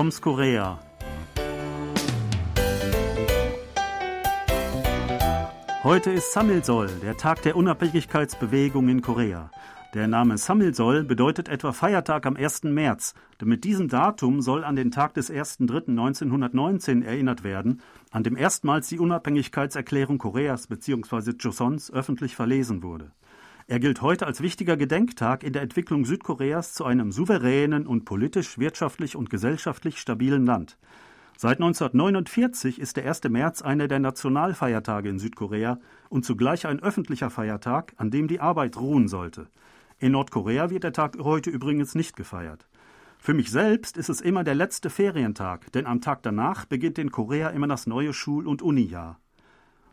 Toms Korea. Heute ist Samilsol, der Tag der Unabhängigkeitsbewegung in Korea. Der Name Samilsol bedeutet etwa Feiertag am 1. März, denn mit diesem Datum soll an den Tag des 1.3.1919 erinnert werden, an dem erstmals die Unabhängigkeitserklärung Koreas bzw. Josons öffentlich verlesen wurde. Er gilt heute als wichtiger Gedenktag in der Entwicklung Südkoreas zu einem souveränen und politisch, wirtschaftlich und gesellschaftlich stabilen Land. Seit 1949 ist der 1. März einer der Nationalfeiertage in Südkorea und zugleich ein öffentlicher Feiertag, an dem die Arbeit ruhen sollte. In Nordkorea wird der Tag heute übrigens nicht gefeiert. Für mich selbst ist es immer der letzte Ferientag, denn am Tag danach beginnt in Korea immer das neue Schul- und Unijahr.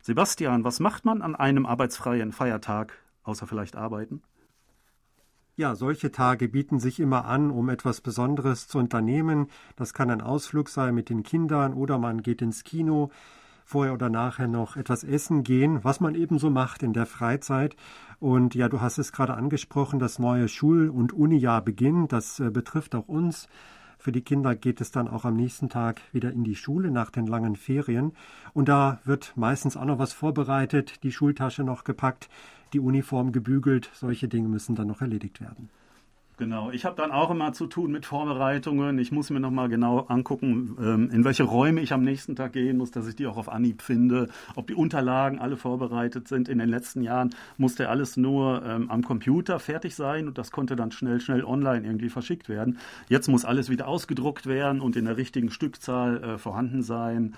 Sebastian, was macht man an einem arbeitsfreien Feiertag, außer vielleicht arbeiten? Ja, solche Tage bieten sich immer an, um etwas Besonderes zu unternehmen. Das kann ein Ausflug sein mit den Kindern oder man geht ins Kino vorher oder nachher noch etwas essen gehen, was man eben so macht in der Freizeit. Und ja, du hast es gerade angesprochen, das neue Schul- und Unijahr beginnt. Das äh, betrifft auch uns. Für die Kinder geht es dann auch am nächsten Tag wieder in die Schule nach den langen Ferien. Und da wird meistens auch noch was vorbereitet, die Schultasche noch gepackt, die Uniform gebügelt. Solche Dinge müssen dann noch erledigt werden. Genau, ich habe dann auch immer zu tun mit Vorbereitungen. Ich muss mir nochmal genau angucken, ähm, in welche Räume ich am nächsten Tag gehen muss, dass ich die auch auf Anhieb finde, ob die Unterlagen alle vorbereitet sind. In den letzten Jahren musste alles nur ähm, am Computer fertig sein und das konnte dann schnell, schnell online irgendwie verschickt werden. Jetzt muss alles wieder ausgedruckt werden und in der richtigen Stückzahl äh, vorhanden sein.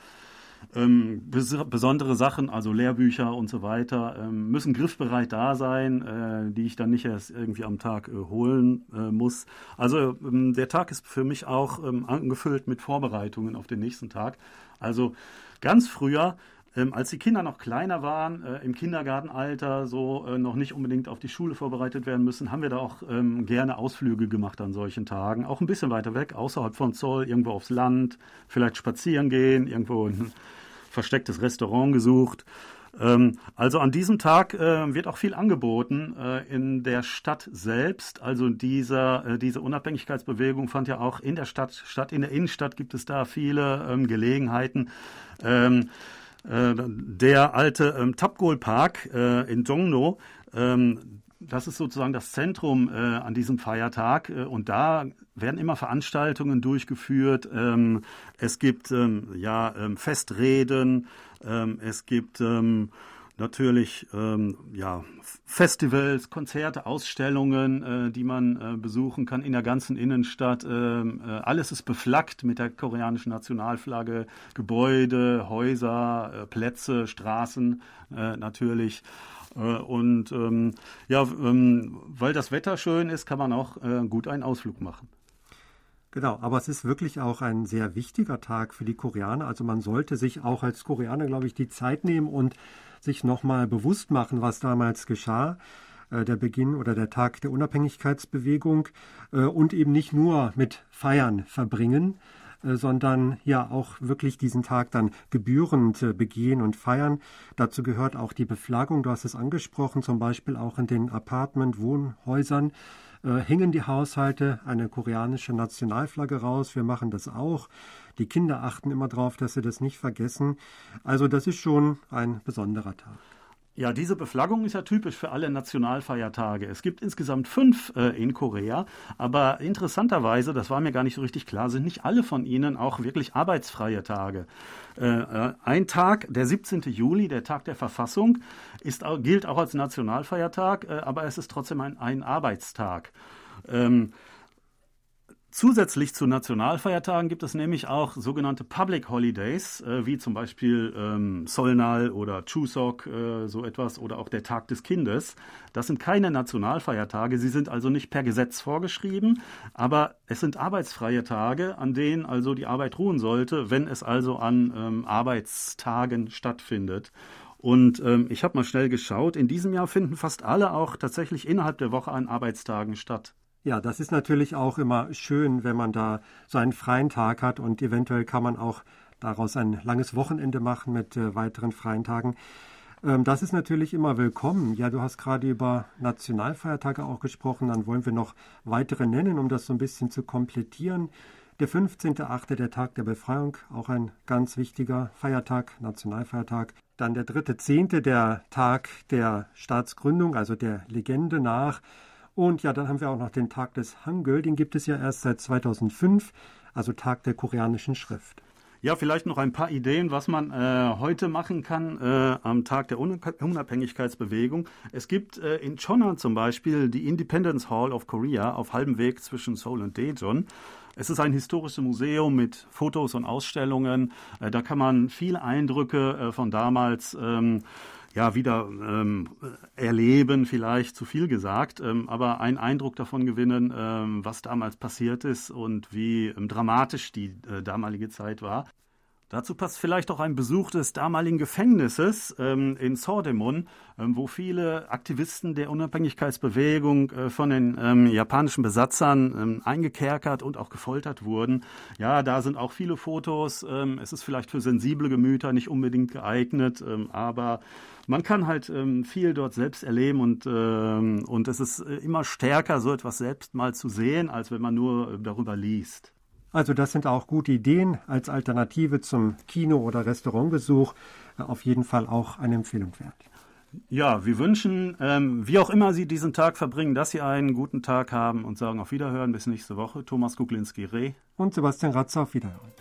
Ähm, bes besondere Sachen, also Lehrbücher und so weiter, ähm, müssen griffbereit da sein, äh, die ich dann nicht erst irgendwie am Tag äh, holen äh, muss. Also ähm, der Tag ist für mich auch ähm, angefüllt mit Vorbereitungen auf den nächsten Tag. Also ganz früher ähm, als die Kinder noch kleiner waren, äh, im Kindergartenalter, so äh, noch nicht unbedingt auf die Schule vorbereitet werden müssen, haben wir da auch ähm, gerne Ausflüge gemacht an solchen Tagen. Auch ein bisschen weiter weg, außerhalb von Zoll, irgendwo aufs Land, vielleicht spazieren gehen, irgendwo ein verstecktes Restaurant gesucht. Ähm, also an diesem Tag äh, wird auch viel angeboten äh, in der Stadt selbst. Also dieser, äh, diese Unabhängigkeitsbewegung fand ja auch in der Stadt statt. In der Innenstadt gibt es da viele ähm, Gelegenheiten. Ähm, äh, der alte ähm, Tapgol Park äh, in Jongno, ähm, das ist sozusagen das Zentrum äh, an diesem Feiertag. Äh, und da werden immer Veranstaltungen durchgeführt. Ähm, es gibt ähm, ja ähm, Festreden, ähm, es gibt natürlich ähm, ja, Festivals, Konzerte, Ausstellungen, äh, die man äh, besuchen kann in der ganzen Innenstadt. Ähm, äh, alles ist beflaggt mit der koreanischen Nationalflagge, Gebäude, Häuser, äh, Plätze, Straßen äh, natürlich. Äh, und ähm, ja, ähm, weil das Wetter schön ist, kann man auch gut einen Ausflug machen. Genau, aber es ist wirklich auch ein sehr wichtiger Tag für die Koreaner. Also man sollte sich auch als Koreaner, glaube ich, die Zeit nehmen und sich nochmal bewusst machen, was damals geschah äh, der Beginn oder der Tag der Unabhängigkeitsbewegung äh, und eben nicht nur mit Feiern verbringen, äh, sondern ja auch wirklich diesen Tag dann gebührend begehen und feiern. Dazu gehört auch die Beflaggung, du hast es angesprochen, zum Beispiel auch in den Apartment-Wohnhäusern hängen die Haushalte eine koreanische Nationalflagge raus. Wir machen das auch. Die Kinder achten immer darauf, dass sie das nicht vergessen. Also das ist schon ein besonderer Tag. Ja, diese Beflaggung ist ja typisch für alle Nationalfeiertage. Es gibt insgesamt fünf äh, in Korea, aber interessanterweise, das war mir gar nicht so richtig klar, sind nicht alle von ihnen auch wirklich arbeitsfreie Tage. Äh, äh ein Tag, der 17. Juli, der Tag der Verfassung, ist, gilt auch als Nationalfeiertag, äh, aber es ist trotzdem ein, ein Arbeitstag. Ähm, Zusätzlich zu Nationalfeiertagen gibt es nämlich auch sogenannte Public Holidays, äh, wie zum Beispiel ähm, Solnal oder Chuseok, äh, so etwas, oder auch der Tag des Kindes. Das sind keine Nationalfeiertage, sie sind also nicht per Gesetz vorgeschrieben, aber es sind arbeitsfreie Tage, an denen also die Arbeit ruhen sollte, wenn es also an ähm, Arbeitstagen stattfindet. Und ähm, ich habe mal schnell geschaut, in diesem Jahr finden fast alle auch tatsächlich innerhalb der Woche an Arbeitstagen statt. Ja, das ist natürlich auch immer schön, wenn man da so einen freien Tag hat und eventuell kann man auch daraus ein langes Wochenende machen mit äh, weiteren freien Tagen. Ähm, das ist natürlich immer willkommen. Ja, du hast gerade über Nationalfeiertage auch gesprochen, dann wollen wir noch weitere nennen, um das so ein bisschen zu komplettieren. Der 15.8., der Tag der Befreiung, auch ein ganz wichtiger Feiertag, Nationalfeiertag. Dann der 3.10., der Tag der Staatsgründung, also der Legende nach. Und ja, dann haben wir auch noch den Tag des Hangul, den gibt es ja erst seit 2005, also Tag der koreanischen Schrift. Ja, vielleicht noch ein paar Ideen, was man äh, heute machen kann äh, am Tag der Unabhängigkeitsbewegung. Es gibt äh, in Cheonan zum Beispiel die Independence Hall of Korea auf halbem Weg zwischen Seoul und Daejeon. Es ist ein historisches Museum mit Fotos und Ausstellungen. Äh, da kann man viele Eindrücke äh, von damals ähm, ja, wieder ähm, erleben, vielleicht zu viel gesagt, ähm, aber einen Eindruck davon gewinnen, ähm, was damals passiert ist und wie ähm, dramatisch die äh, damalige Zeit war. Dazu passt vielleicht auch ein Besuch des damaligen Gefängnisses ähm, in Sordemun, ähm, wo viele Aktivisten der Unabhängigkeitsbewegung äh, von den ähm, japanischen Besatzern ähm, eingekerkert und auch gefoltert wurden. Ja, da sind auch viele Fotos. Ähm, es ist vielleicht für sensible Gemüter nicht unbedingt geeignet, ähm, aber man kann halt viel dort selbst erleben und, und es ist äh, immer stärker, so etwas selbst mal zu sehen, als wenn man nur äh, darüber liest. Also das sind auch gute Ideen als Alternative zum Kino- oder Restaurantbesuch. Auf jeden Fall auch eine Empfehlung wert. Ja, wir wünschen, ähm, wie auch immer Sie diesen Tag verbringen, dass Sie einen guten Tag haben und sagen auf Wiederhören bis nächste Woche. Thomas Kuklinski-Reh und Sebastian Ratzer auf Wiederhören.